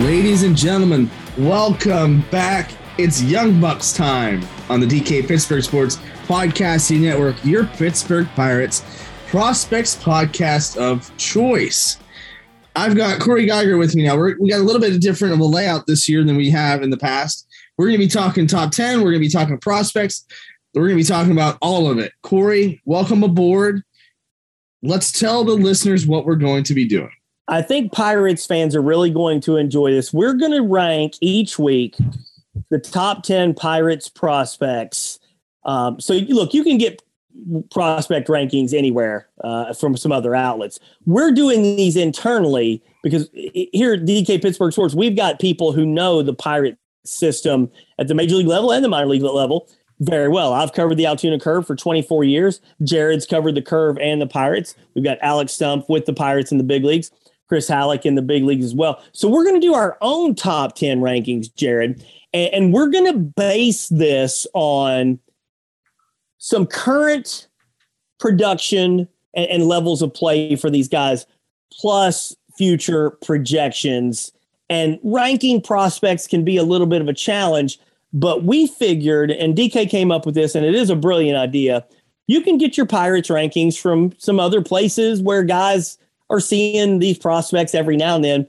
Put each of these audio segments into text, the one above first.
Ladies and gentlemen, welcome back. It's Young Bucks time on the DK Pittsburgh Sports Podcasting Network, your Pittsburgh Pirates prospects podcast of choice. I've got Corey Geiger with me now. We're, we got a little bit of different of a layout this year than we have in the past. We're going to be talking top 10. We're going to be talking prospects. We're going to be talking about all of it. Corey, welcome aboard. Let's tell the listeners what we're going to be doing. I think Pirates fans are really going to enjoy this. We're going to rank each week the top 10 Pirates prospects. Um, so, look, you can get prospect rankings anywhere uh, from some other outlets. We're doing these internally because here at DK Pittsburgh Sports, we've got people who know the Pirate system at the major league level and the minor league level very well. I've covered the Altoona Curve for 24 years. Jared's covered the Curve and the Pirates. We've got Alex Stumpf with the Pirates in the big leagues. Chris Halleck in the big leagues as well. So we're going to do our own top 10 rankings, Jared, and, we're going to base this on some current production and, and levels of play for these guys, plus future projections. And ranking prospects can be a little bit of a challenge, but we figured, and DK came up with this, and it is a brilliant idea. You can get your Pirates rankings from some other places where guys are seeing these prospects every now and then.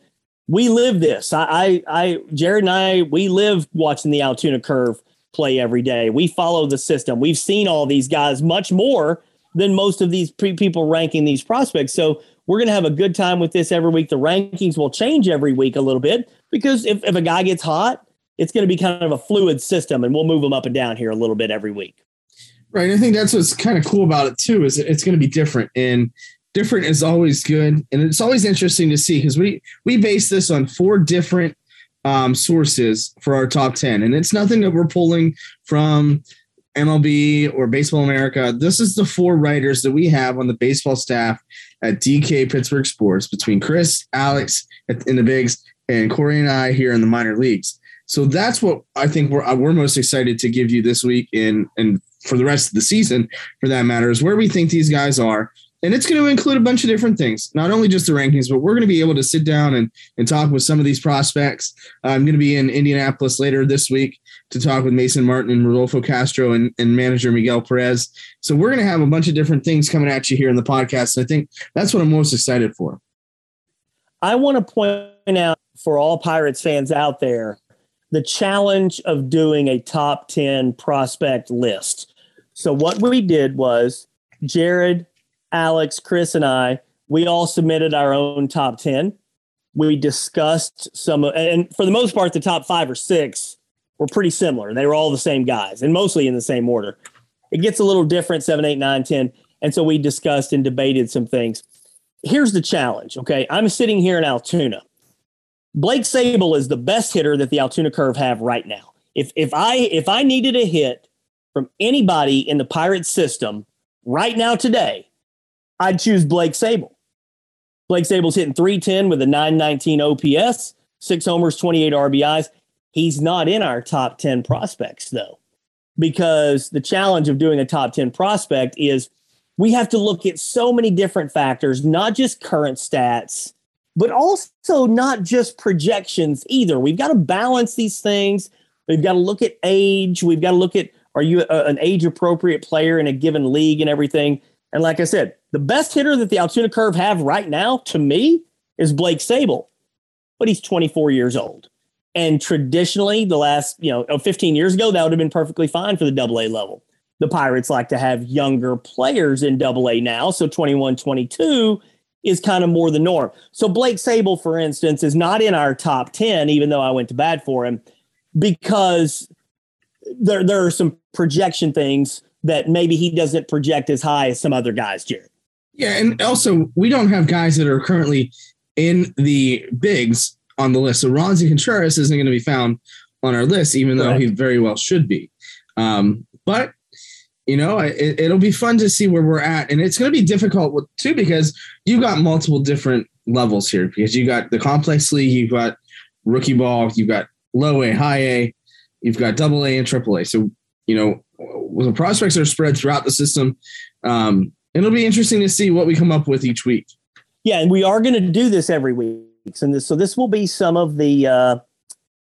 We live this. I, I, I, Jared and I, we live watching the Altoona curve play every day. We follow the system. We've seen all these guys much more than most of these pre- people ranking these prospects. So we're going to have a good time with this every week. The rankings will change every week a little bit because if, if a guy gets hot, it's going to be kind of a fluid system and we'll move them up and down here a little bit every week. Right. I think that's what's kind of cool about it too, is it's going to be different. And different is always good, and it's always interesting to see because we we base this on four different um, sources for our top ten, and it's nothing that we're pulling from MLB or Baseball America. This is the four writers that we have on the baseball staff at DK Pittsburgh Sports between Chris, Alex in the bigs, and Corey and I here in the minor leagues. So that's what I think we're uh, we're most excited to give you this week and and for the rest of the season, for that matter, is where we think these guys are and it's going to include a bunch of different things, not only just the rankings, but we're going to be able to sit down and, and talk with some of these prospects. I'm going to be in Indianapolis later this week to talk with Mason Martin and Rodolfo Castro and, and manager Miguel Perez. So we're going to have a bunch of different things coming at you here in the podcast. And I think that's what I'm most excited for. I want to point out for all Pirates fans out there the challenge of doing a top 10 prospect list. So what we did was Jared Alex, Chris, and I, we all submitted our own top 10. We discussed some, and for the most part, the top five or six were pretty similar. They were all the same guys and mostly in the same order. It gets a little different seven, eight, nine, 10. And so we discussed and debated some things. Here's the challenge. Okay. I'm sitting here in Altoona. Blake Sabol is the best hitter that the Altoona Curve have right now. If if I if I needed a hit from anybody in the Pirates system right now today, I'd choose Blake Sabol. Blake Sabol's hitting 310 with a 919 OPS, six homers, 28 RBIs. He's not in our top 10 prospects, though, because the challenge of doing a top 10 prospect is we have to look at so many different factors, not just current stats, but also not just projections either. We've got to balance these things. We've got to look at age. We've got to look at are you a, an age appropriate player in a given league and everything. And like I said, the best hitter that the Altoona Curve have right now, to me, is Blake Sabol, but he's 24 years old. And traditionally, the last, you know, 15 years ago, that would have been perfectly fine for the double A level. The Pirates like to have younger players in double A now. So 21, 22 is kind of more the norm. So Blake Sabol, for instance, is not in our top 10, even though I went to bat for him. because there there are some projection things that maybe he doesn't project as high as some other guys, Jared. Yeah, and also we don't have guys that are currently in the bigs on the list. So Roansy Contreras isn't going to be found on our list, even though he very well should be. Um, but you know, it, will be fun to see where we're at, and it's going to be difficult too because you've got multiple different levels here. Because you got the complex league, you've got rookie ball, you've got low A, high A, you've got double A and triple A. So you know, the prospects are spread throughout the system. Um, it'll be interesting to see what we come up with each week. Yeah, and we are going to do this every week, and this, so this will be some of the uh,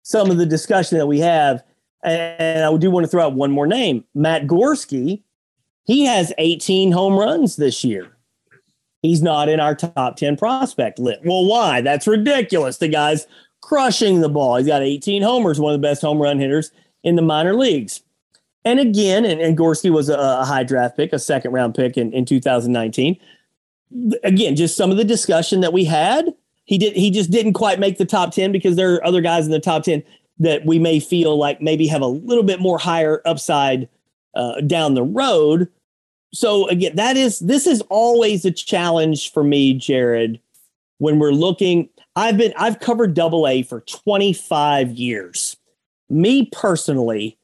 some of the discussion that we have. And I do want to throw out one more name, Matt Gorski. He has 18 home runs this year. He's not in our top 10 prospect list. Well, why? That's ridiculous. The guy's crushing the ball. He's got 18 homers, one of the best home run hitters in the minor leagues. And again, and, and Gorski was a, a, high draft pick, a second round pick in, in 2019. Again, just some of the discussion that we had. He did he just didn't quite make the top 10 because there are other guys in the top 10 that we may feel like maybe have a little bit more higher upside uh, down the road. So again, that is this is always a challenge for me, Jared, when we're looking. I've been I've covered double A for 25 years. Me personally,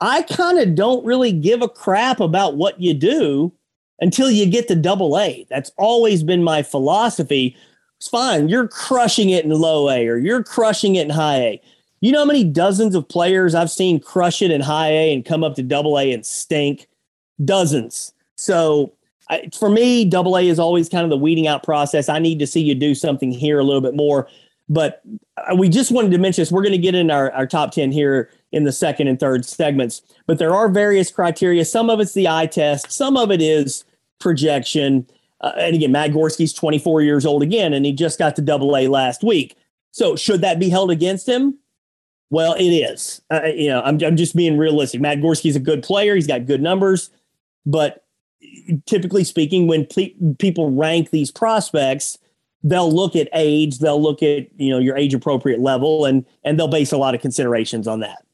I kind of don't really give a crap about what you do until you get to double A. That's always been my philosophy. It's fine. You're crushing it in low A or you're crushing it in high A. You know how many dozens of players I've seen crush it in high A and come up to double A and stink? Dozens. So I, for me, double A is always kind of the weeding out process. I need to see you do something here a little bit more. But uh, we just wanted to mention this. We're going to get in our, our top 10 here in the second and third segments. But there are various criteria. Some of it's the eye test, some of it is projection. Uh, and again, Matt Gorski's 24 years old again, and he just got to double A last week. So should that be held against him? Well, it is. Uh, you know, I'm, I'm just being realistic. Matt Gorski's a good player. He's got good numbers. But typically speaking, when ple- people rank these prospects, they'll look at age, they'll look at, you know, your age appropriate level, and and they'll base a lot of considerations on that.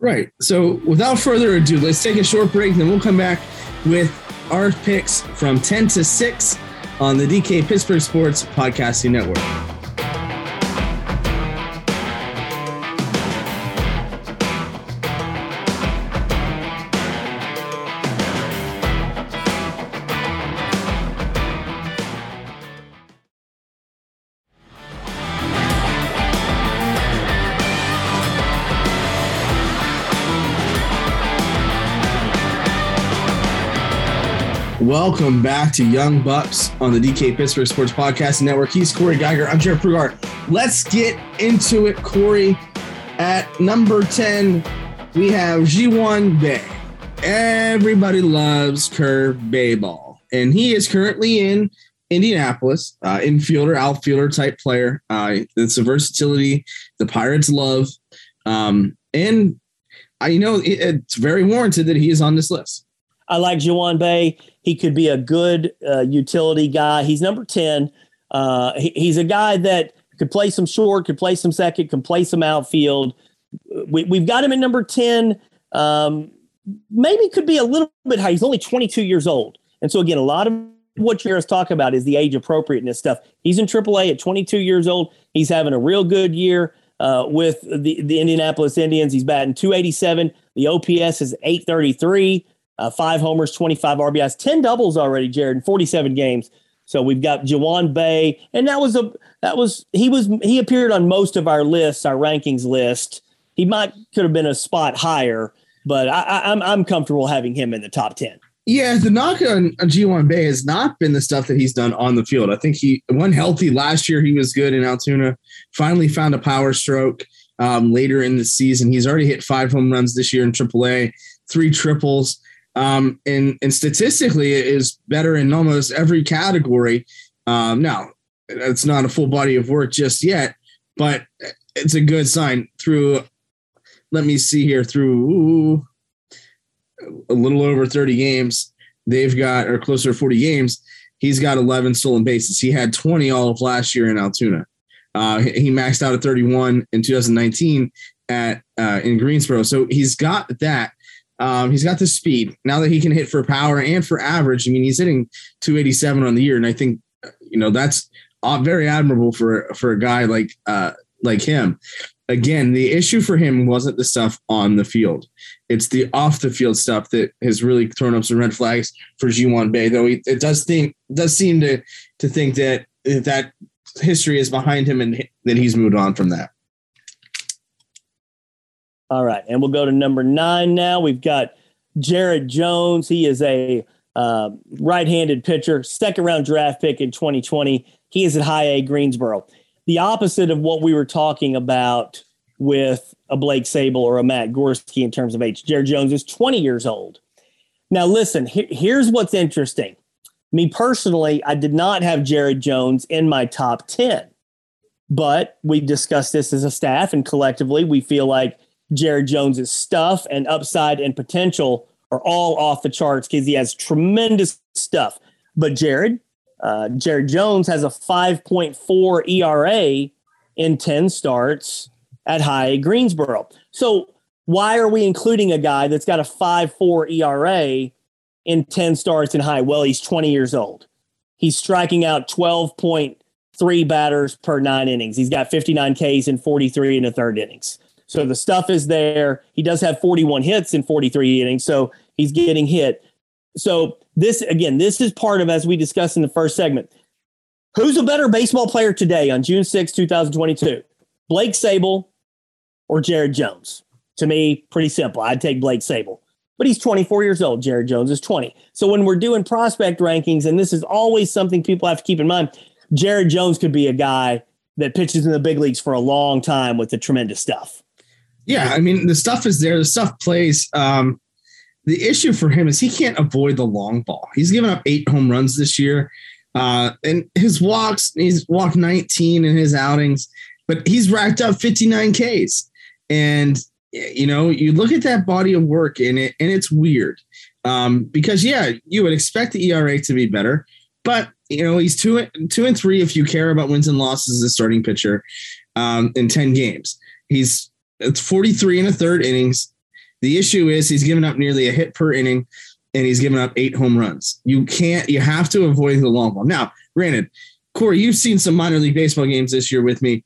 Right. So without further ado, let's take a short break, and then we'll come back with our picks from 10 to 6 on the DK Pittsburgh Sports Podcasting Network. Welcome back to Young Bucks on the DK Pittsburgh Sports Podcast Network. He's Corey Geiger. I'm Jared Prugart. Let's get into it, Corey. At number 10, we have Ji-hwan Bae. Everybody loves curve Baeball, and he is currently in Indianapolis, uh, infielder, outfielder type player. Uh, it's a versatility the Pirates love. Um, and I you know it, it's very warranted that he is on this list. I like Ji-hwan Bae. He could be a good uh, utility guy. He's number 10. Uh, he, he's a guy that could play some short, could play some second, can play some outfield. We, have got him at number 10. Um, maybe could be a little bit high. He's only 22 years old. And so, again, a lot of what you're talking about is the age appropriateness stuff. He's in AAA at 22 years old. He's having a real good year uh, with the, the Indianapolis Indians. He's batting 287. The OPS is 833 uh, five homers, 25 RBIs, 10 doubles already, Jared, in 47 games. So we've got Ji-hwan and that was a that was he was he appeared on most of our lists, our rankings list. He might could have been a spot higher, but I, I, I'm I'm comfortable having him in the top 10. Yeah, the knock on, on Ji-hwan Bae has not been the stuff that he's done on the field. I think he won healthy last year. He was good in Altoona. Finally found a power stroke um, later in the season. He's already hit five home runs this year in AAA, three triples um, and and statistically it is better in almost every category. Um, now, it's not a full body of work just yet, but it's a good sign through. Let me see here through a little over 30 games. They've got or closer to 40 games. He's got 11 stolen bases. He had 20 all of last year in Altoona. Uh, he maxed out at 31 in 2019 at uh, in Greensboro. So he's got that. Um, he's got the speed now that he can hit for power and for average. I mean, he's hitting 287 on the year, and I think you know that's very admirable for for a guy like uh, like him. Again, the issue for him wasn't the stuff on the field; it's the off the field stuff that has really thrown up some red flags for Ji-hwan Bae. Though he, it does think does seem to to think that that history is behind him and that he's moved on from that. All right. And we'll go to number nine now. We've got Jared Jones. He is a uh, right handed pitcher, second round draft pick in 2020. He is at high A Greensboro. The opposite of what we were talking about with a Blake Sabol or a Matt Gorski in terms of age. Jared Jones is 20 years old. Now, listen, he- here's what's interesting. Me personally, I did not have Jared Jones in my top 10, but we discussed this as a staff and collectively we feel like Jared Jones's stuff and upside and potential are all off the charts because he has tremendous stuff. But Jared, uh, Jared Jones has a 5.4 ERA in 10 starts at High Greensboro. So why are we including a guy that's got a 5.4 ERA in 10 starts in High? Well, he's 20 years old. He's striking out 12.3 batters per nine innings. He's got 59 Ks in 43 in the third innings. So the stuff is there. He does have 41 hits in 43 innings, so he's getting hit. So this again, this is part of as we discussed in the first segment. Who's a better baseball player today on June 6, 2022? Blake Sabol or Jared Jones? To me, pretty simple. I'd take Blake Sabol. But he's 24 years old. Jared Jones is 20. So when we're doing prospect rankings, and this is always something people have to keep in mind, Jared Jones could be a guy that pitches in the big leagues for a long time with the tremendous stuff. Yeah, I mean the stuff is there. The stuff plays. Um, the issue for him is he can't avoid the long ball. He's given up eight home runs this year, uh, and his walks. He's walked 19 in his outings, but he's racked up 59 Ks. And you know, you look at that body of work in it, and it's weird um, because yeah, you would expect the ERA to be better, but you know he's two two and three if you care about wins and losses as a starting pitcher um, in 10 games. He's it's 43 and a third innings. The issue is he's given up nearly a hit per inning and he's given up eight home runs. You can't, you have to avoid the long ball. Now, granted, Corey, you've seen some minor league baseball games this year with me.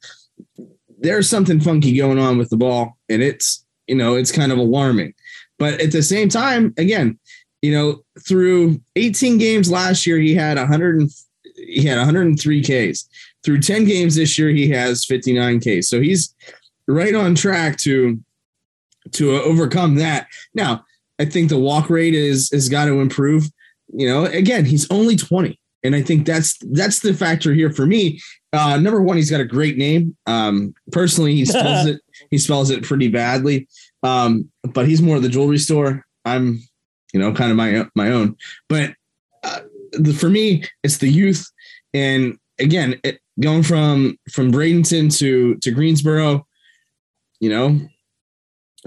There's something funky going on with the ball, and it's, you know, it's kind of alarming. But at the same time, again, you know, through 18 games last year, he had 100 and, he had 103 Ks. Through 10 games this year, he has 59 Ks. So he's right on track to to overcome that. Now, I think the walk rate is has got to improve. You know, again, he's only 20. And I think that's that's the factor here for me. Uh, number one, he's got a great name. Um, personally, he spells it he spells it pretty badly. Um, but he's more of the jewelry store. I'm, you know, kind of my my own. But uh, the, for me, it's the youth, and again, it, going from from Bradenton to to Greensboro, you know,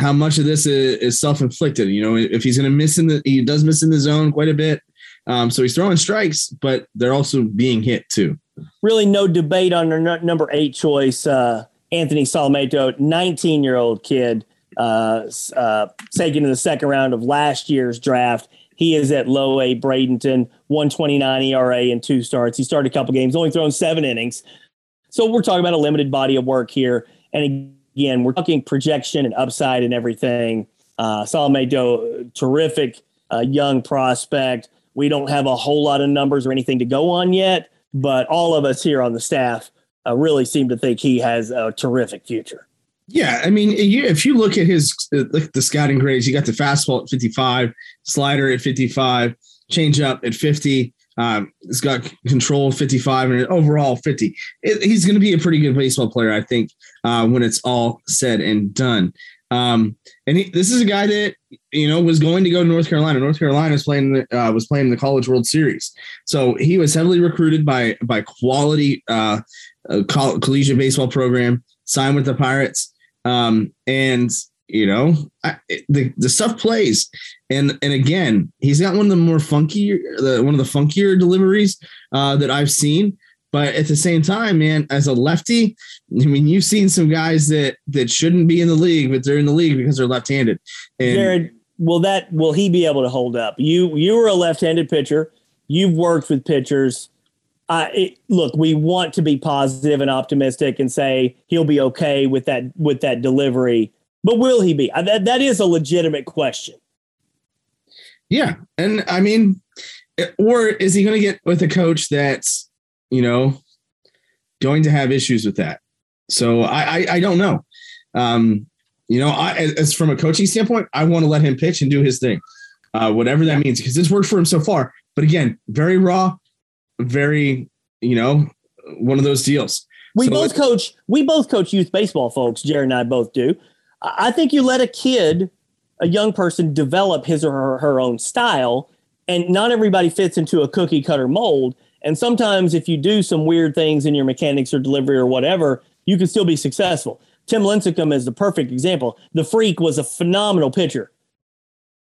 how much of this is, self-inflicted. You know, if he's going to miss in the, he does miss in the zone quite a bit. Um, so he's throwing strikes, but they're also being hit too. Really, no debate on our number eight choice, uh, Anthony Solometo, 19 year old kid, uh, uh, taken in the second round of last year's draft. He is at low A Bradenton, 129 ERA in two starts. He started a couple games, only thrown seven innings. So we're talking about a limited body of work here. And again, we're talking projection and upside and everything. Uh, Solometo, terrific uh, young prospect. We don't have a whole lot of numbers or anything to go on yet, but all of us here on the staff uh, really seem to think he has a terrific future. Yeah, I mean, if you look at his look the scouting grades, you got the fastball at 55, slider at 55, changeup at 50. Um, he's got control 55 and overall 50. It, he's going to be a pretty good baseball player, I think, uh, when it's all said and done. Um, and he, this is a guy that you know was going to go to North Carolina. North Carolina was playing the, uh, was playing the College World Series, so he was heavily recruited by by quality uh, coll- collegiate baseball program. Signed with the Pirates, um, and you know I, the the stuff plays and and again he's got one of the more funky the one of the funkier deliveries uh, that i've seen But at the same time, man, as a lefty, I mean, you've seen some guys that that shouldn't be in the league, but they're in the league because they're left-handed. And Jared, will that will he be able to hold up? You you were a left-handed pitcher. You've worked with pitchers. Uh, it, look, we want to be positive and optimistic and say he'll be okay with that with that delivery, but will he be? That that is a legitimate question. Yeah, and I mean, or is he going to get with a coach that's you know going to have issues with that? So I I, I don't know. Um, you know, I, as from a coaching standpoint, I want to let him pitch and do his thing, uh, whatever that means, because it's worked for him so far. But again, very raw, very you know, one of those deals. We so both coach. We both coach youth baseball, folks. Jared and I both do. I think you let a kid, a young person, develop his or her, her own style, and not everybody fits into a cookie cutter mold. And sometimes, if you do some weird things in your mechanics or delivery or whatever, you can still be successful. Tim Lincecum is the perfect example. The freak was a phenomenal pitcher,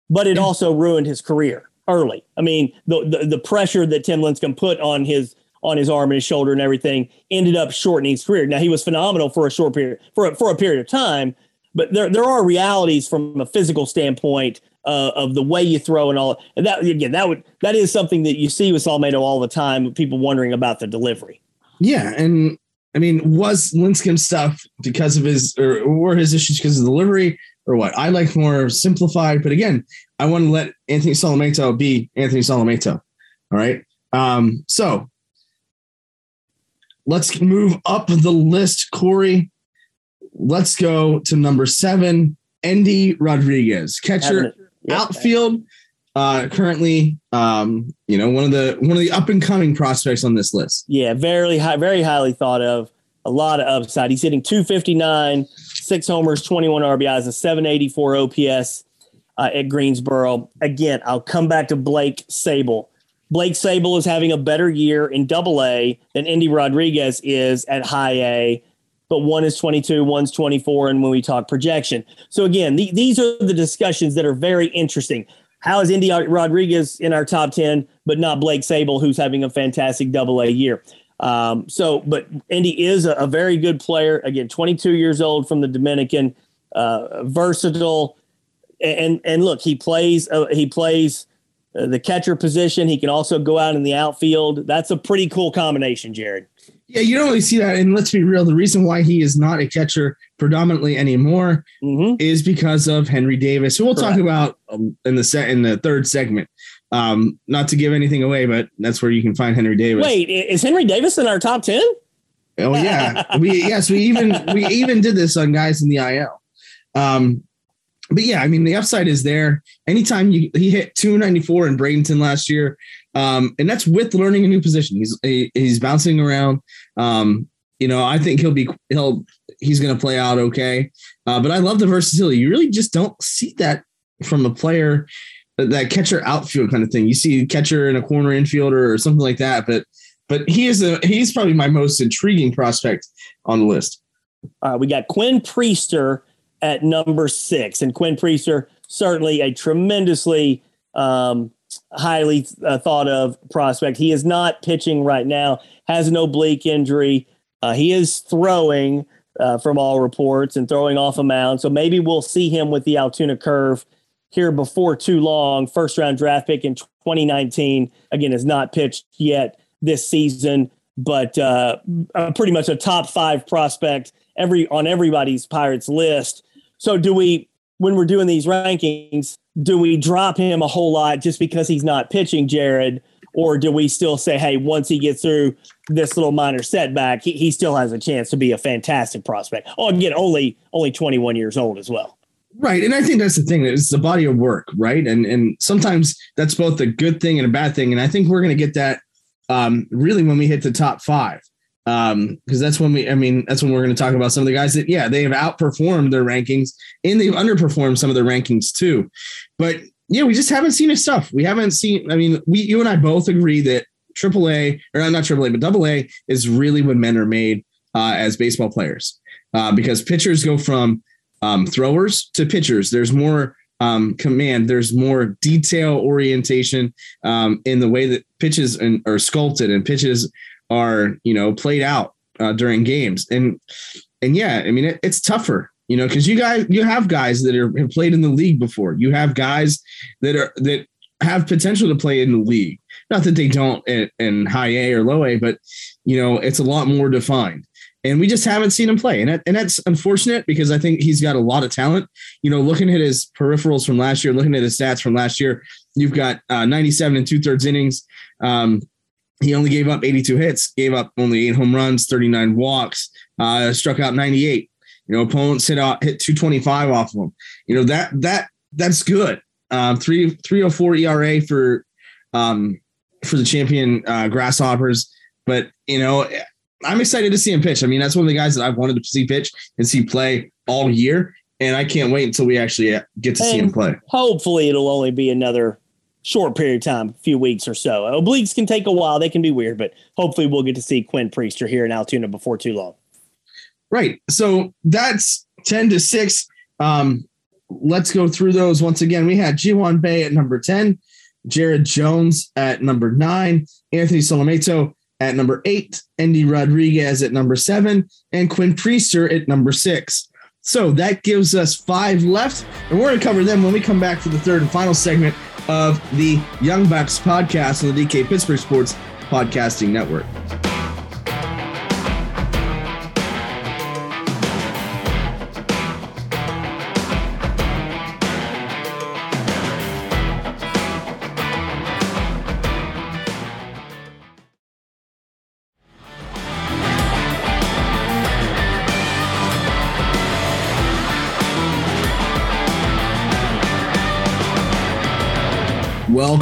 but it also ruined his career early. I mean, the the, the pressure that Tim Lincecum put on his on his arm and his shoulder and everything ended up shortening his career. Now he was phenomenal for a short period for a, for a period of time, but there there are realities from a physical standpoint uh, of the way you throw and all. And that again, that would that is something that you see with Solometo all the time. People wondering about the delivery. Yeah, and I mean, was Lincecum stuff because of his or were his issues because of the delivery or what? I like more simplified, but again, I want to let Anthony Solometo be Anthony Solometo. All right. Um, so let's move up the list, Corey. Let's go to number seven, Endy Rodriguez, catcher, yep. outfield. Uh, currently, um, you know, one of the one of the up and coming prospects on this list. Yeah, very high, very highly thought of. A lot of upside. He's hitting 259, six homers, 21 RBIs, and 784 OPS uh, at Greensboro. Again, I'll come back to Blake Sabol. Blake Sabol is having a better year in Double A than Endy Rodriguez is at High A but one is 22, one's 24, and when we talk projection. So again, the, these are the discussions that are very interesting. How is Endy Rodriguez in our top 10, but not Blake Sabol, who's having a fantastic double A year? Um, so, but Endy is a, a, very good player. Again, 22 years old from the Dominican, uh, versatile. And, and look, he plays, uh, he plays uh, the catcher position. He can also go out in the outfield. That's a pretty cool combination, Jared. Yeah, you don't really see that. And let's be real, the reason why he is not a catcher predominantly anymore mm-hmm. is because of Henry Davis, who we'll Correct. talk about um, in the set in the third segment. Um, not to give anything away, but that's where you can find Henry Davis. Wait, is Henry Davis in our top ten? Oh yeah, we yes we even we even did this on guys in the IL. Um, but yeah, I mean the upside is there. Anytime you he hit 294 in Bradenton last year, um, and that's with learning a new position. He's he's bouncing around. Um, you know, I think he'll be he'll he's going to play out okay. Uh, but I love the versatility. You really just don't see that from a player that catcher outfield kind of thing. You see catcher in a corner infielder or something like that. But but he is a he's probably my most intriguing prospect on the list. Uh, we got Quinn Priester at number six, and Quinn Priester certainly a tremendously um, highly uh, thought of prospect. He is not pitching right now, has an oblique injury. Uh, he is throwing uh, from all reports and throwing off a mound. So maybe we'll see him with the Altoona curve here before too long. First round draft pick in 2019. Again, has not pitched yet this season, but uh, pretty much a top five prospect every on everybody's Pirates list. So do we, when we're doing these rankings, do we drop him a whole lot just because he's not pitching, Jared? Or do we still say, hey, once he gets through this little minor setback, he, he still has a chance to be a fantastic prospect? Oh, again, only only 21 years old as well. Right. And I think that's the thing. It's the body of work, right? And and sometimes that's both a good thing and a bad thing. And I think we're gonna get that um, really when we hit the top five um because that's when we i mean that's when we're going to talk about some of the guys that yeah they have outperformed their rankings and they've underperformed some of their rankings too. But yeah we just haven't seen his stuff. We haven't seen i mean we you and i both agree that triple a or not triple a but double a is really when men are made uh, as baseball players. Uh, because pitchers go from um, throwers to pitchers. There's more um, command. There's more detail orientation um, in the way that pitches and, are sculpted and pitches are you know played out uh, during games. And and yeah i mean it, it's tougher you know because you guys you have guys that are have played in the league before. You have guys that are that have potential to play in the league. Not that they don't in, in high a or low a but you know it's a lot more defined. And we just haven't seen him play. And, that, and that's unfortunate because i think he's got a lot of talent. You know looking at his peripherals from last year looking at his stats from last year you've got uh, 97 and two-thirds innings. Um, he only gave up 82 hits, gave up only eight home runs, 39 walks, uh, struck out 98. You know, opponents hit out hit 225 off of him. You know that that that's good. Um, three three or four ERA for um for the champion uh, Grasshoppers, but you know I'm excited to see him pitch. I mean, that's one of the guys that I've wanted to see pitch and see play all year, and I can't wait until we actually uh, get to and see him play. Hopefully, it'll only be another short period of time, a few weeks or so. Obliques can take a while; they can be weird, but hopefully, we'll get to see Quinn Priester here in Altoona before too long. Right. So that's ten to six. Um, let's go through those once again. We had Ji-hwan Bae at number ten, Jared Jones at number nine, Anthony Solometo at number eight, Endy Rodriguez at number seven, and Quinn Priester at number six. So that gives us five left, and we're going to cover them when we come back for the third and final segment of the Young Bucks podcast on the DK Pittsburgh Sports Podcasting Network.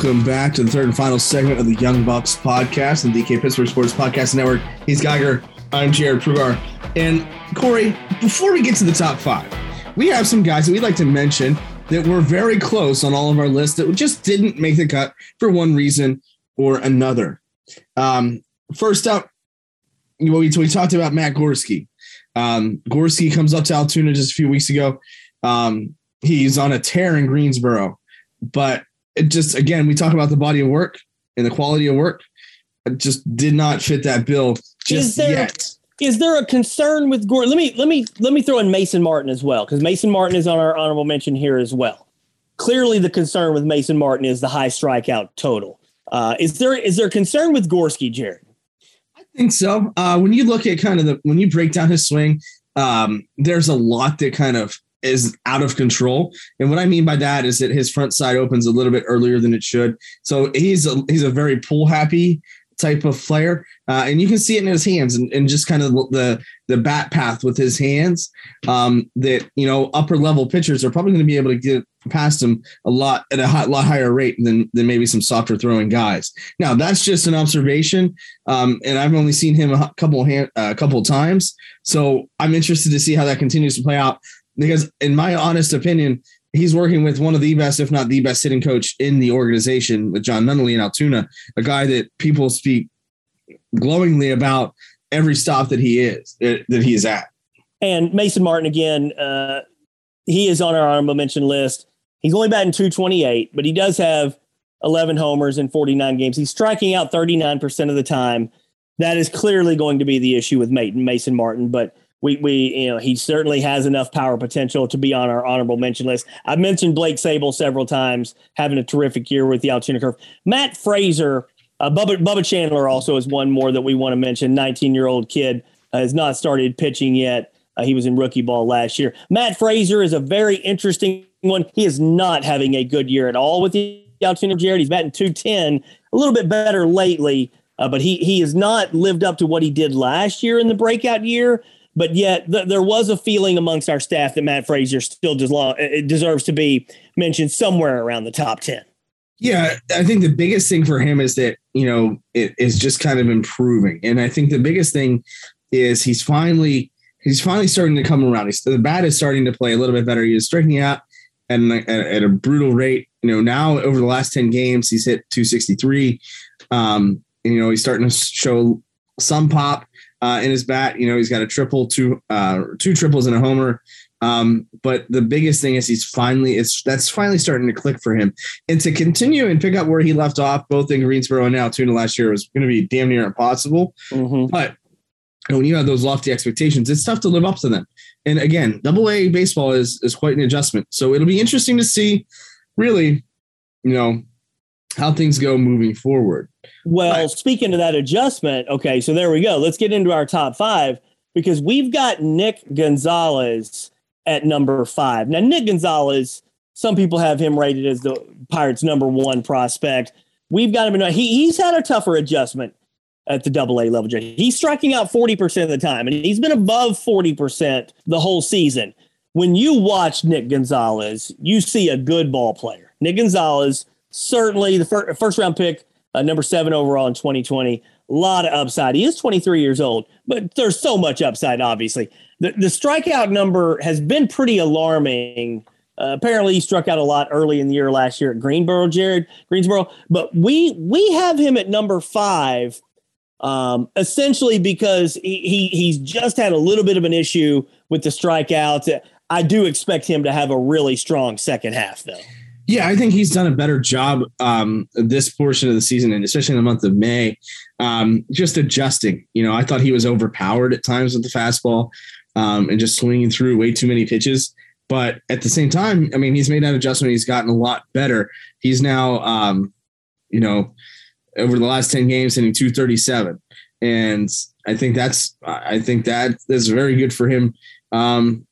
Welcome back to the third and final segment of the Young Bucks podcast and DK Pittsburgh Sports Podcast Network. He's Geiger. I'm Jared Prugar. And Corey, before we get to the top five, we have some guys that we'd like to mention that were very close on all of our lists that just didn't make the cut for one reason or another. Um, first up, we, we talked about Matt Gorski. Um, Gorski comes up to Altoona just a few weeks ago. Um, he's on a tear in Greensboro, but it just again we talk about the body of work and the quality of work. It just did not fit that bill just is there, yet. Is there a concern with Gore? Let me let me let me throw in Mason Martin as well because Mason Martin is on our honorable mention here as well. Clearly, the concern with Mason Martin is the high strikeout total. Uh, is there is there a concern with Gorski, Jared? I think so. Uh, when you look at kind of the when you break down his swing, um, there's a lot that kind of is out of control. And what I mean by that is that his front side opens a little bit earlier than it should. So he's a, he's a very pull happy type of player, uh, and you can see it in his hands and, and just kind of the the bat path with his hands. Um, that you know upper level pitchers are probably going to be able to get past him a lot at a lot higher rate than than maybe some softer throwing guys. Now that's just an observation, um, and I've only seen him a couple hand, a uh, couple times, so I'm interested to see how that continues to play out because in my honest opinion, he's working with one of the best, if not the best, hitting coach in the organization with Jon Nunnally in Altoona, a guy that people speak glowingly about every stop that he is that he is at. And Mason Martin again, uh, he is on our honorable mention list. He's only batting 228, but he does have 11 homers in 49 games. He's striking out 39% of the time. That is clearly going to be the issue with Mason Martin, but we we you know he certainly has enough power potential to be on our honorable mention list. I've mentioned Blake Sabol several times, having a terrific year with the Altoona Curve. Matt Fraizer, uh, Bubba, Bubba Chandler also is one more that we want to mention. 19 year old kid uh, has not started pitching yet. Uh, he was in rookie ball last year. Matt Fraizer is a very interesting one. He is not having a good year at all with the Altoona Jared. He's batting 210, a little bit better lately, uh, but he he has not lived up to what he did last year in the breakout year. But yet, th- there was a feeling amongst our staff that Matt Fraizer still des- uh, deserves to be mentioned somewhere around the top 10. Yeah, I think the biggest thing for him is that, you know, it is just kind of improving. And I think the biggest thing is he's finally he's finally starting to come around. He's, the bat is starting to play a little bit better. He is striking out at, at, at a brutal rate. You know, now over the last 10 games, he's hit 263. Um, and, you know, he's starting to show some pop uh, in his bat. You know, he's got a triple, two uh, two triples and a homer Um, but the biggest thing is he's finally it's that's finally starting to click for him. And to continue and pick up where he left off, both in Greensboro and Altoona last year was going to be damn near impossible. Mm-hmm. But when you have those lofty expectations, it's tough to live up to them. And again, double A baseball is is quite an adjustment. So it'll be interesting to see really, you know, how things go moving forward. Well, but, speaking of that adjustment, okay, so there we go. Let's get into our top five because we've got Nick Gonzalez at number five. Now, Nick Gonzalez, some people have him rated as the Pirates' number one prospect. We've got him in. He, he's had a tougher adjustment at the double A level. He's striking out 40% of the time, and he's been above 40% the whole season. When you watch Nick Gonzalez, you see a good ball player. Nick Gonzalez, certainly the fir- first round pick, uh, number seven overall in 2020. A lot of upside. He is 23 years old, but there's so much upside, obviously. The, the strikeout number has been pretty alarming. Uh, apparently, he struck out a lot early in the year last year at Greenboro, Jared Greensboro. But we we have him at number five, um, essentially because he, he he's just had a little bit of an issue with the strikeouts. I do expect him to have a really strong second half, though. Yeah, I think he's done a better job um, this portion of the season, and especially in the month of May, um, just adjusting. You know, I thought he was overpowered at times with the fastball um, and just swinging through way too many pitches. But at the same time, I mean, he's made that adjustment. He's gotten a lot better. He's now, um, you know, over the last 10 games, hitting 237. And I think that's, I think that is very good for him. Um,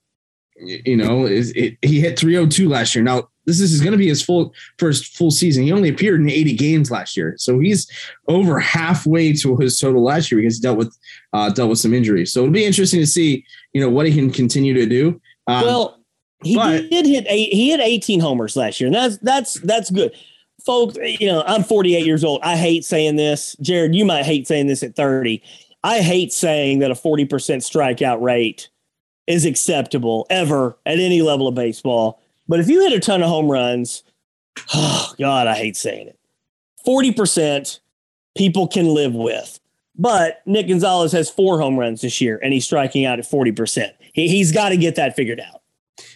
you know, it, it, he hit 302 last year. Now, this is going to be his full first full season. He only appeared in 80 games last year, so he's over halfway to his total last year because he dealt with uh, dealt with some injuries. So it'll be interesting to see, you know, what he can continue to do. Um, well, he but, did hit eight, he hit 18 homers last year, and that's that's that's good, folks. You know, I'm 48 years old. I hate saying this, Jared. You might hate saying this at 30. I hate saying that a 40% strikeout rate is acceptable ever at any level of baseball but if you hit a ton of home runs, oh God, I hate saying it. 40% people can live with. But Nick Gonzalez has four home runs this year and he's striking out at 40%. He, he's got to get that figured out.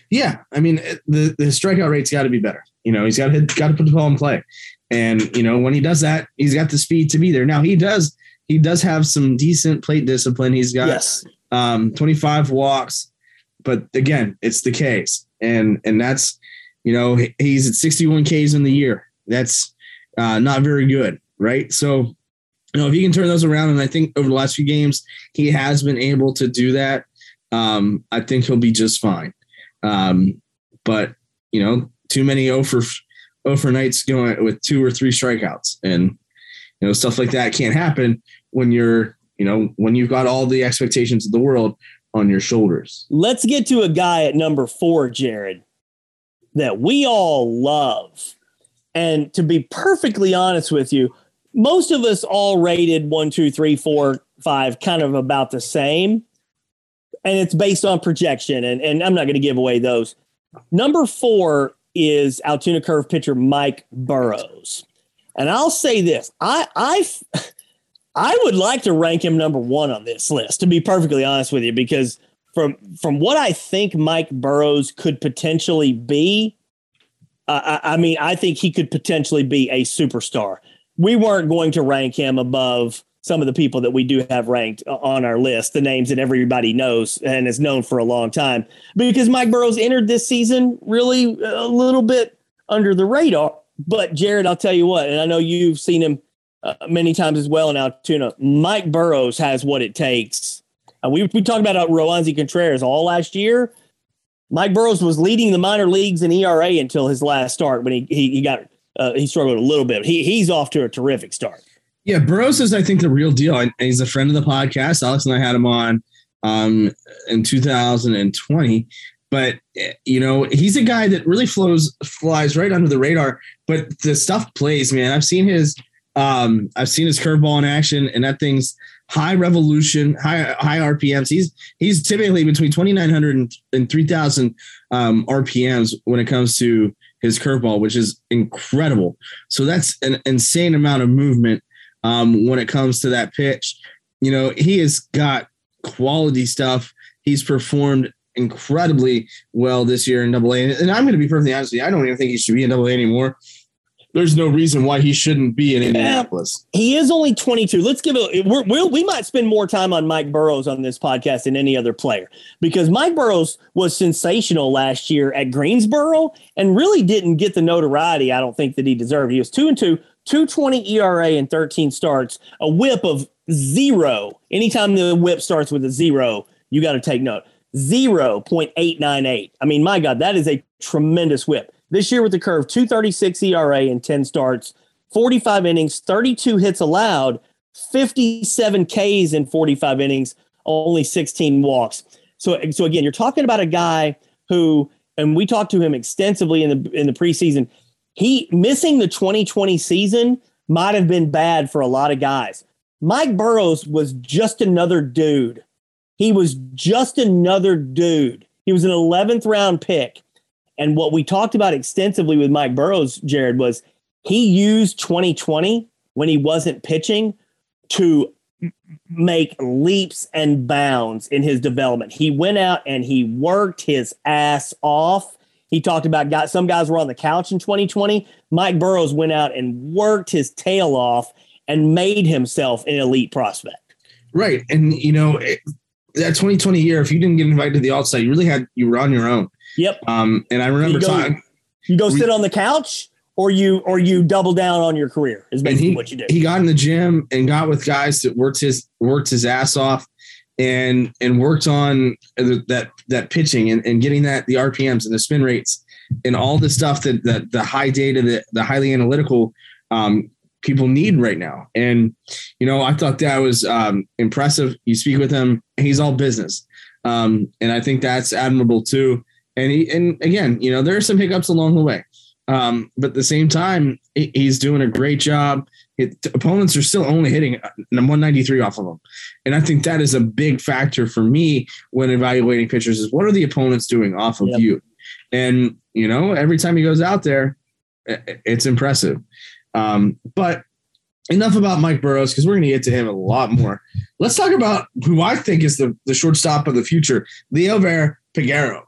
Yeah. I mean, the, the strikeout rate's got to be better. You know, he's got to got to put the ball in play. And, you know, when he does that, he's got the speed to be there. Now he does, he does have some decent plate discipline. He's got yes. um, 25 walks, but again, it's the case and and that's you know he's at 61 Ks in the year. That's uh, not very good, right? So you know if he can turn those around, and I think over the last few games he has been able to do that. Um, I think he'll be just fine. Um, but you know, too many over over nights going with two or three strikeouts, and you know stuff like that can't happen when you're you know when you've got all the expectations of the world on your shoulders. Let's get to a guy at number four, Jared, that we all love. And to be perfectly honest with you, most of us all rated one, two, three, four, five, kind of about the same. And it's based on projection. And, and I'm not going to give away those. Number four is Altoona Curve pitcher Mike Burrows. And I'll say this I, I, I would like to rank him number one on this list, to be perfectly honest with you, because from from what I think Mike Burrows could potentially be, uh, I, I mean, I think he could potentially be a superstar. We weren't going to rank him above some of the people that we do have ranked on our list, the names that everybody knows and is known for a long time, because Mike Burrows entered this season really a little bit under the radar. But Jared, I'll tell you what, and I know you've seen him uh, many times as well in Altoona. Mike Burrows has what it takes. Uh, we we talked about uh, Roansy Contreras all last year. Mike Burrows was leading the minor leagues in ERA until his last start when he he, he got uh, he struggled a little bit. He he's off to a terrific start. Yeah, Burrows is I think the real deal. And he's a friend of the podcast. Alex and I had him on um, in 2020. But you know, he's a guy that really flows flies right under the radar. But the stuff plays, man. I've seen his um, I've seen his curveball in action, and that thing's high revolution, high high RPMs. He's he's typically between 2,900 and, and 3,000 um, RPMs when it comes to his curveball, which is incredible. So that's an insane amount of movement um, when it comes to that pitch. You know, he has got quality stuff. He's performed incredibly well this year in Double A. And I'm going to be perfectly honest with you, I don't even think he should be in Double A anymore. There's no reason why he shouldn't be in Indianapolis. He is only 22. Let's give it. We're, we'll, we might spend more time on Mike Burrows on this podcast than any other player because Mike Burrows was sensational last year at Greensboro and really didn't get the notoriety I don't think that he deserved. He was two and two, 220 ERA and 13 starts, a whip of zero. Anytime the whip starts with a zero, you got to take note. 0.898. I mean, my God, that is a tremendous whip. This year with the curve, 236 ERA and 10 starts, 45 innings, 32 hits allowed, 57 Ks in 45 innings, only 16 walks. So, so again, you're talking about a guy who, and we talked to him extensively in the in the preseason. He missing the 2020 season might have been bad for a lot of guys. Mike Burrows was just another dude. He was just another dude. He was an 11th round pick. And what we talked about extensively with Mike Burrows, Jared, was he used 2020 when he wasn't pitching to make leaps and bounds in his development. He went out and he worked his ass off. He talked about guys, some guys were on the couch in 2020. Mike Burrows went out and worked his tail off and made himself an elite prospect. Right. And, you know, it, that 2020 year, if you didn't get invited to the outside, you really had, you were on your own. Yep. Um, and I remember you go, talking. You go sit on the couch, or you or you double down on your career. Is basically he, what you do. He got in the gym and got with guys that worked his worked his ass off, and and worked on that that pitching and, and getting that the RPMs and the spin rates and all the stuff that that the high data the the highly analytical um, people need right now. And you know, I thought that was um, impressive. You speak with him, he's all business, um, and I think that's admirable too. And he, and again, you know, there are some hiccups along the way. Um, but at the same time, he's doing a great job. It, opponents are still only hitting 193 off of him. And I think that is a big factor for me when evaluating pitchers is what are the opponents doing off of yep. you? And, you know, every time he goes out there, it's impressive. Um, but enough about Mike Burrows because we're going to get to him a lot more. Let's talk about who I think is the, the shortstop of the future, Liover Peguero.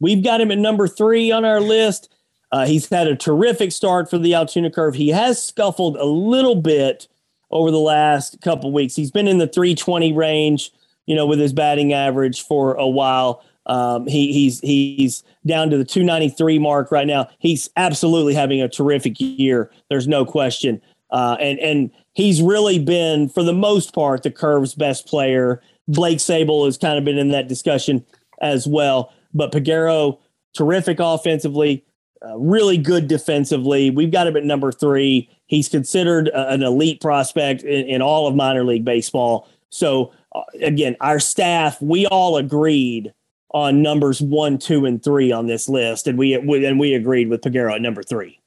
We've got him at number three on our list. Uh, he's had a terrific start for the Altoona Curve. He has scuffled a little bit over the last couple weeks. He's been in the 320 range, you know, with his batting average for a while. Um, he, he's he's down to the 293 mark right now. He's absolutely having a terrific year. There's no question. Uh, and and he's really been, for the most part, the Curve's best player. Blake Sabol has kind of been in that discussion as well. But Peguero, terrific offensively, uh, really good defensively. We've got him at number three. He's considered an elite prospect in, in, all of minor league baseball. So, uh, again, our staff, we all agreed on numbers one, two, and three on this list, and we, and we agreed with Peguero at number three.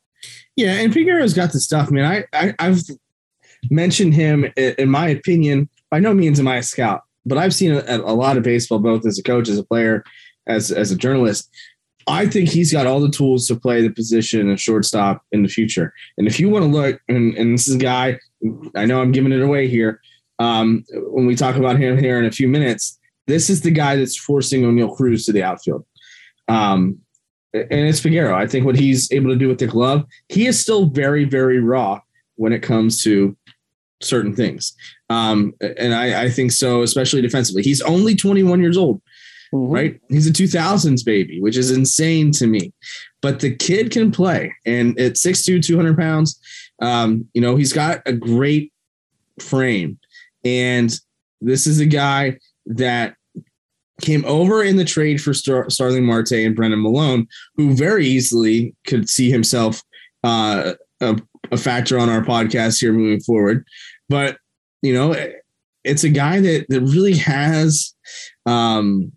Yeah, and Peguero's got the stuff. man. I, I I've mentioned him in my opinion. By no means am I a scout, but I've seen a, a lot of baseball, both as a coach, as a player, as as a journalist. I think he's got all the tools to play the position of shortstop in the future. And if you want to look, and, and this is a guy, I know I'm giving it away here. Um, when we talk about him here in a few minutes, this is the guy that's forcing Oneil Cruz to the outfield. Um, and it's Figueroa. I think what he's able to do with the glove, he is still very, very raw when it comes to certain things. Um, and I, I think so, especially defensively. He's only 21 years old. Mm-hmm. Right. He's a 2000s baby, which is insane to me. But the kid can play. And at 6'2, 200 pounds, um, you know, he's got a great frame. And this is a guy that came over in the trade for Star- Starling Marte and Brennan Malone, who very easily could see himself uh, a, a factor on our podcast here moving forward. But, you know, it's a guy that, that really has um,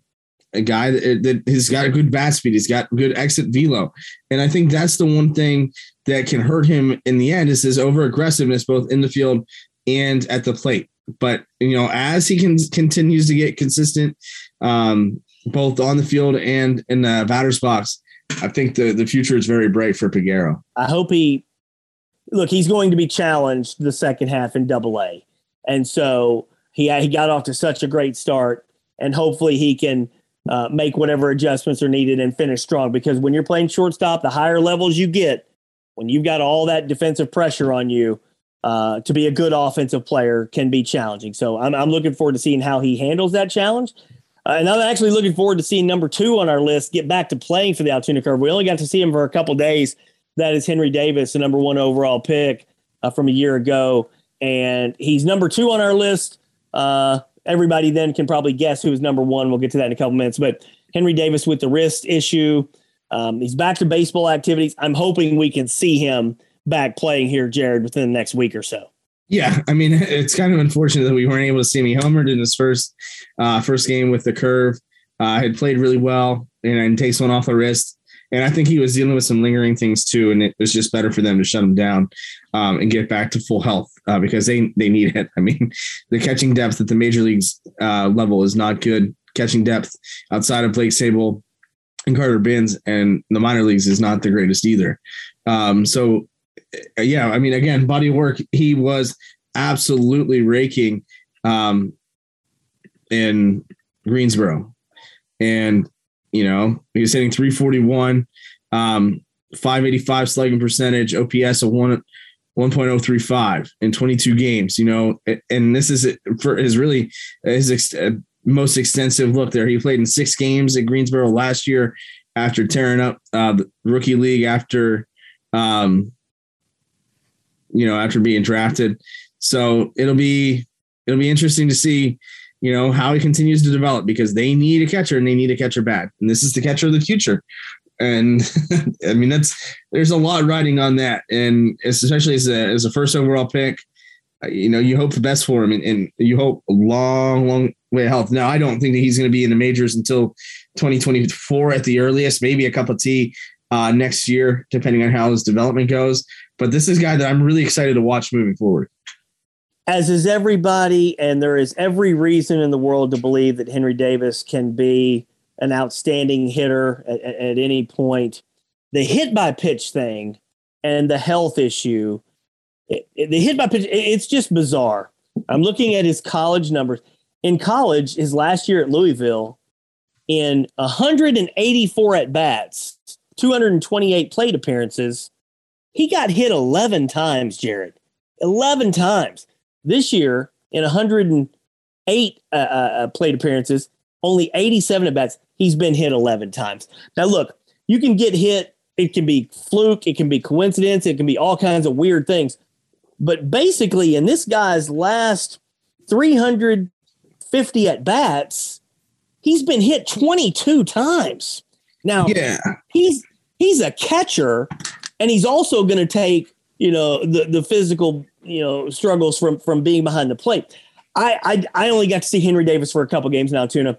a guy that, that has got a good bat speed. He's got good exit velo. And I think that's the one thing that can hurt him in the end is his over aggressiveness, both in the field and at the plate. But, you know, as he can continues to get consistent, um, both on the field and in the batter's box, I think the, the future is very bright for Peguero. I hope he, look, he's going to be challenged the second half in double A. And so he, he got off to such a great start and hopefully he can uh, make whatever adjustments are needed and finish strong. Because when you're playing shortstop, the higher levels you get, when you've got all that defensive pressure on you, uh, to be a good offensive player can be challenging. So I'm, I'm looking forward to seeing how he handles that challenge. Uh, and I'm actually looking forward to seeing number two on our list get back to playing for the Altoona Curve. We only got to see him for a couple days. That is Henry Davis, the number one overall pick uh, from a year ago, and he's number two on our list. Uh, everybody then can probably guess who's number one. We'll get to that in a couple minutes. But Henry Davis with the wrist issue, um, he's back to baseball activities. I'm hoping we can see him back playing here, Jared, within the next week or so. Yeah, I mean, it's kind of unfortunate that we weren't able to see him. He homered in his first uh, first game with the curve. Uh, had played really well and, and takes one off the wrist. And I think he was dealing with some lingering things too, and it was just better for them to shut him down um, and get back to full health uh, because they they need it. I mean, the catching depth at the major leagues uh, level is not good. Catching depth outside of Blake Sabol and Carter Bins and the minor leagues is not the greatest either. Um, so yeah, I mean, again, body work. He was absolutely raking um, in Greensboro, and you know he was hitting 341, um, 585 slugging percentage, OPS of one 1.035 in 22 games. You know, and this is for his really his ex- uh, most extensive look there. He played in six games at Greensboro last year after tearing up uh, the rookie league after um, you know, after being drafted. So it'll be it'll be interesting to see, you know, how he continues to develop because they need a catcher and they need a catcher bad. And this is the catcher of the future. And I mean, that's there's a lot riding on that. And especially as a as a first overall pick, uh, you know, you hope the best for him and, and you hope a long, long way of health. Now, I don't think that he's going to be in the majors until 2024 at the earliest, maybe a cup of tea uh, next year, depending on how his development goes. But this is a guy that I'm really excited to watch moving forward. As is everybody, and there is every reason in the world to believe that Henry Davis can be an outstanding hitter at, at any point. The hit by pitch thing and the health issue, it, it, the hit by pitch, it, it's just bizarre. I'm looking at his college numbers. In college, his last year at Louisville, in 184 at bats, 228 plate appearances, he got hit 11 times, Jared. 11 times. This year, in 108 uh, uh, uh, plate appearances, only 87 at bats, he's been hit 11 times. Now, look, you can get hit. It can be fluke, it can be coincidence, it can be all kinds of weird things. But basically, in this guy's last 350 at bats, he's been hit 22 times. Now, yeah. he's he's a catcher and he's also going to take you know the the physical you know struggles from from being behind the plate. I I, I only got to see Henry Davis for a couple games now, Tuna.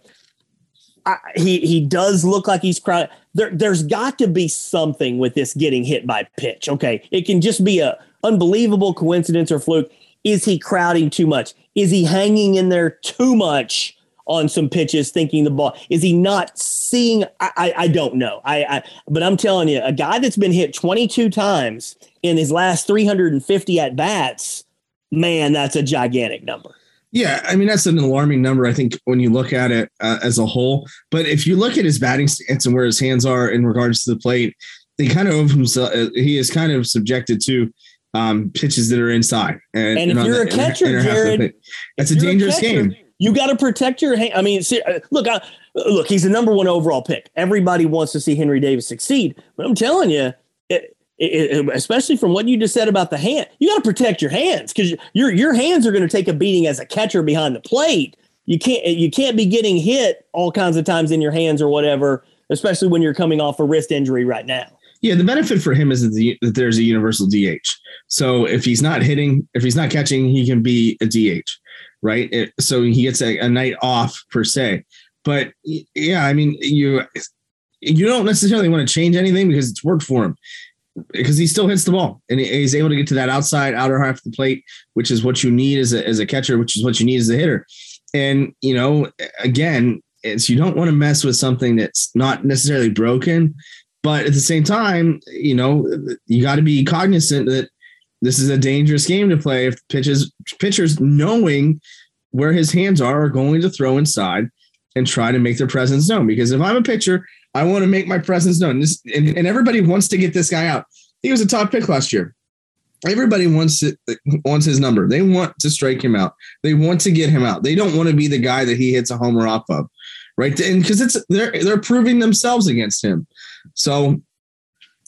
I, he he does look like he's crying. There there's got to be something with this getting hit by pitch. Okay, it can just be a unbelievable coincidence or fluke. Is he crowding too much? Is he hanging in there too much? On some pitches thinking the ball is he not seeing i i, I don't know I, I but i'm telling you a guy that's been hit 22 times in his last 350 at bats man that's a gigantic number yeah, I mean that's an alarming number. I think when you look at it uh, as a whole, but if you look at his batting stance and where his hands are in regards to the plate, he kind of himself. Uh, he is kind of subjected to um, pitches that are inside. And, and if and you're the, a catcher, Jared, that's a dangerous a catcher, game. You got to protect your hand. I mean, uh, look, I, look, he's the number one overall pick. Everybody wants to see Henry Davis succeed, but I'm telling you, it, it, especially from what you just said about the hand, you got to protect your hands because your your hands are going to take a beating as a catcher behind the plate. You can't you can't be getting hit all kinds of times in your hands or whatever, especially when you're coming off a wrist injury right now. Yeah, the benefit for him is that, the, that there's a universal DH. So if he's not hitting, if he's not catching, he can be a DH right? It, so he gets a, a night off per se. But yeah, I mean, you you don't necessarily want to change anything because it's worked for him because he still hits the ball and he's able to get to that outside outer half of the plate, which is what you need as a, as a catcher, which is what you need as a hitter. And, you know, again, it's you don't want to mess with something that's not necessarily broken, but at the same time, you know, you got to be cognizant that this is a dangerous game to play if pitches pitchers knowing where his hands are are going to throw inside and try to make their presence known. Because if I'm a pitcher, I want to make my presence known. This, and, and everybody wants to get this guy out. He was a top pick last year. Everybody wants it, wants his number. They want to strike him out. They want to get him out. They don't want to be the guy that he hits a homer off of, right? And because it's they're they're proving themselves against him. So,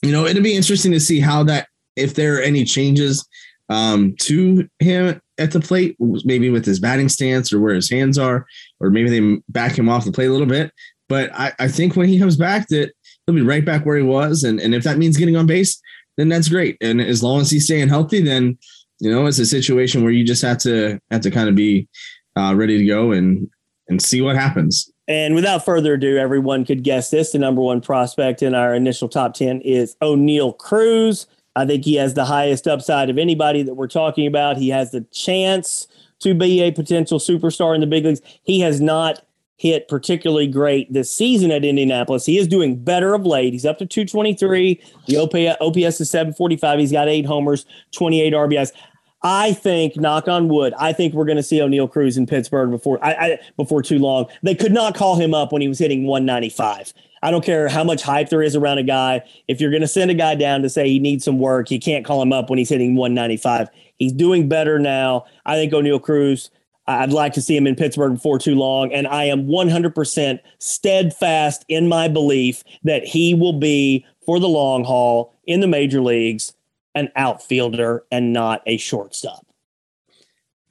you know, it'd be interesting to see how that if there are any changes um, to him at the plate, maybe with his batting stance or where his hands are, or maybe they back him off the plate a little bit. But I, I think when he comes back, that he'll be right back where he was, and and if that means getting on base, then that's great. And as long as he's staying healthy, then you know it's a situation where you just have to have to kind of be uh, ready to go and and see what happens. And without further ado, everyone could guess this. The number one prospect in our initial top 10 is Oneil Cruz. I think he has the highest upside of anybody that we're talking about. He has the chance to be a potential superstar in the big leagues. He has not hit particularly great this season at Indianapolis. He is doing better of late. He's up to 223. The OPS is 745. He's got eight homers, 28 RBIs. I think, knock on wood, I think we're going to see Oneil Cruz in Pittsburgh before I, I, before too long. They could not call him up when he was hitting 195. I don't care how much hype there is around a guy. If you're going to send a guy down to say he needs some work, you can't call him up when he's hitting 195. He's doing better now. I think Oneil Cruz I'd like to see him in Pittsburgh before too long. And I am 100% steadfast in my belief that he will be, for the long haul in the major leagues, an outfielder and not a shortstop.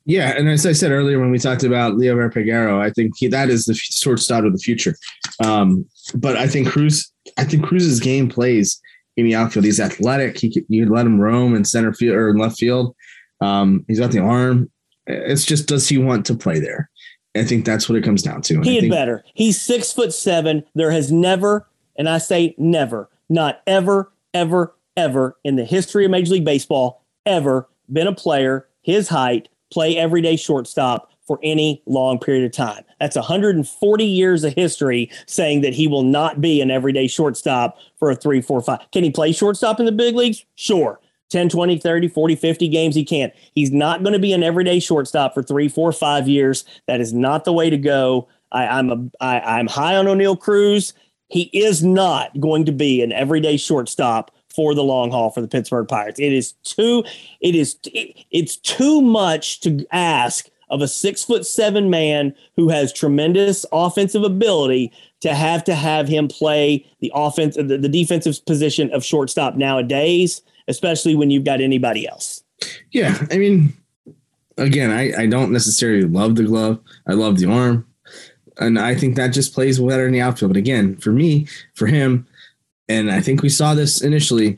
Yeah, and as I said earlier when we talked about Leo Peguero, I think he, that is the shortstop of the future. Um, but I think Cruz, I think Cruz's game plays in the outfield. He's athletic. He you let him roam in center field or in left field. Um, he's got the arm. It's just does he want to play there? I think that's what it comes down to. he had better. He's six foot seven. There has never, and I say never, not ever, ever, ever in the history of Major League Baseball, ever been a player his height play everyday shortstop for any long period of time. That's 140 years of history saying that he will not be an everyday shortstop for a three, four, five. Can he play shortstop in the big leagues? Sure. 10, 20, 30, 40, 50 games he can't. He's not going to be an everyday shortstop for three, four, five years. That is not the way to go. I, I'm a I, I'm high on Oneil Cruz. He is not going to be an everyday shortstop for the long haul for the Pittsburgh Pirates. It is too it is it, it's too much to ask of a six foot seven man who has tremendous offensive ability to have to have him play the offense the, the defensive position of shortstop nowadays especially when you've got anybody else. Yeah, I mean, again, I, I don't necessarily love the glove. I love the arm. And I think that just plays better in the outfield. But again, for me, for him, and I think we saw this initially,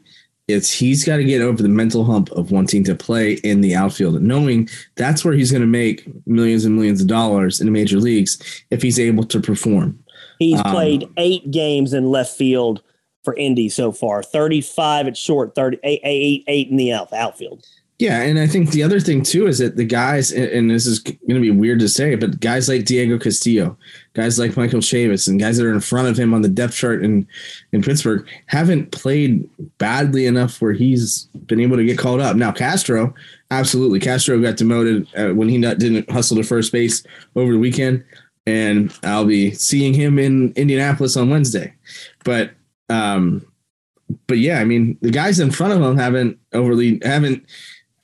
it's he's got to get over the mental hump of wanting to play in the outfield and knowing that's where he's going to make millions and millions of dollars in the major leagues if he's able to perform. He's um, played eight games in left field for Indy so far 35 at short, 30, eight, eight, eight in the outfield. Yeah, and I think the other thing too is that the guys, and this is going to be weird to say, but guys like Diego Castillo, guys like Michael Chavis, and guys that are in front of him on the depth chart in in Pittsburgh haven't played badly enough where he's been able to get called up. Now Castro, absolutely, Castro got demoted uh, when he not, didn't hustle to first base over the weekend, and I'll be seeing him in Indianapolis on Wednesday. But um, but yeah, I mean, the guys in front of him haven't overly haven't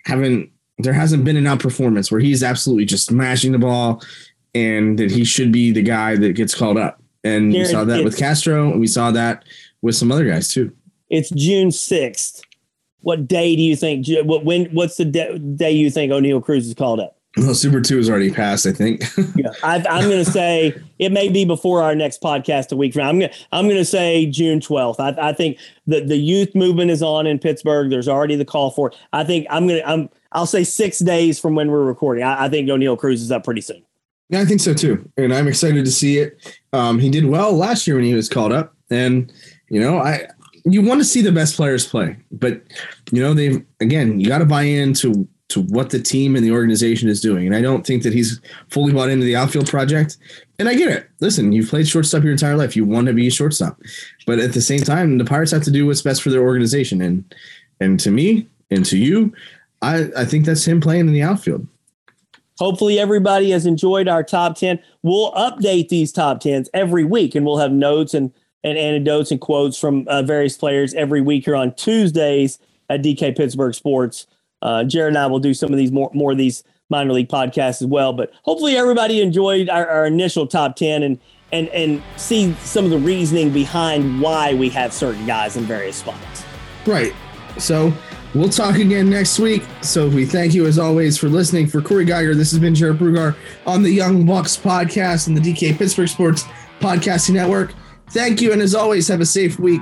haven't there hasn't been an outperformance where he's absolutely just smashing the ball and that he should be the guy that gets called up. And Here, we saw that with Castro, and we saw that with some other guys too. It's June sixth. What day do you think? What when? What's the day you think Oneil Cruz is called up? Well, Super Two has already passed, I think. yeah, I, am going to say it may be before our next podcast a week from now. I'm gonna, I'm to say June 12th. I, I think the the youth movement is on in Pittsburgh. There's already the call for it. I think I'm to I'm I'll say six days from when we're recording. I, I think Oneil Cruz is up pretty soon. Yeah, I think so too, and I'm excited to see it. Um, he did well last year when he was called up, and you know I you want to see the best players play, but you know they've again you got to buy into to what the team and the organization is doing. And I don't think that he's fully bought into the outfield project. And I get it. Listen, you've played shortstop your entire life. You want to be a shortstop. But at the same time, the Pirates have to do what's best for their organization. And and to me and to you, I, I think that's him playing in the outfield. hopefully everybody has enjoyed our top 10. We'll update these top 10s every week and we'll have notes and, and anecdotes and quotes from uh, various players every week here on Tuesdays at DK Pittsburgh Sports. Uh, Jared and I will do some of these more, more of these minor league podcasts as well. But hopefully everybody enjoyed our, our initial top 10 and, and, and see some of the reasoning behind why we have certain guys in various spots. Right. So we'll talk again next week. So we thank you as always for listening. For Corey Geiger, this has been Jared Brugar on the Young Bucks podcast and the DK Pittsburgh Sports Podcasting Network. Thank you. And as always, have a safe week.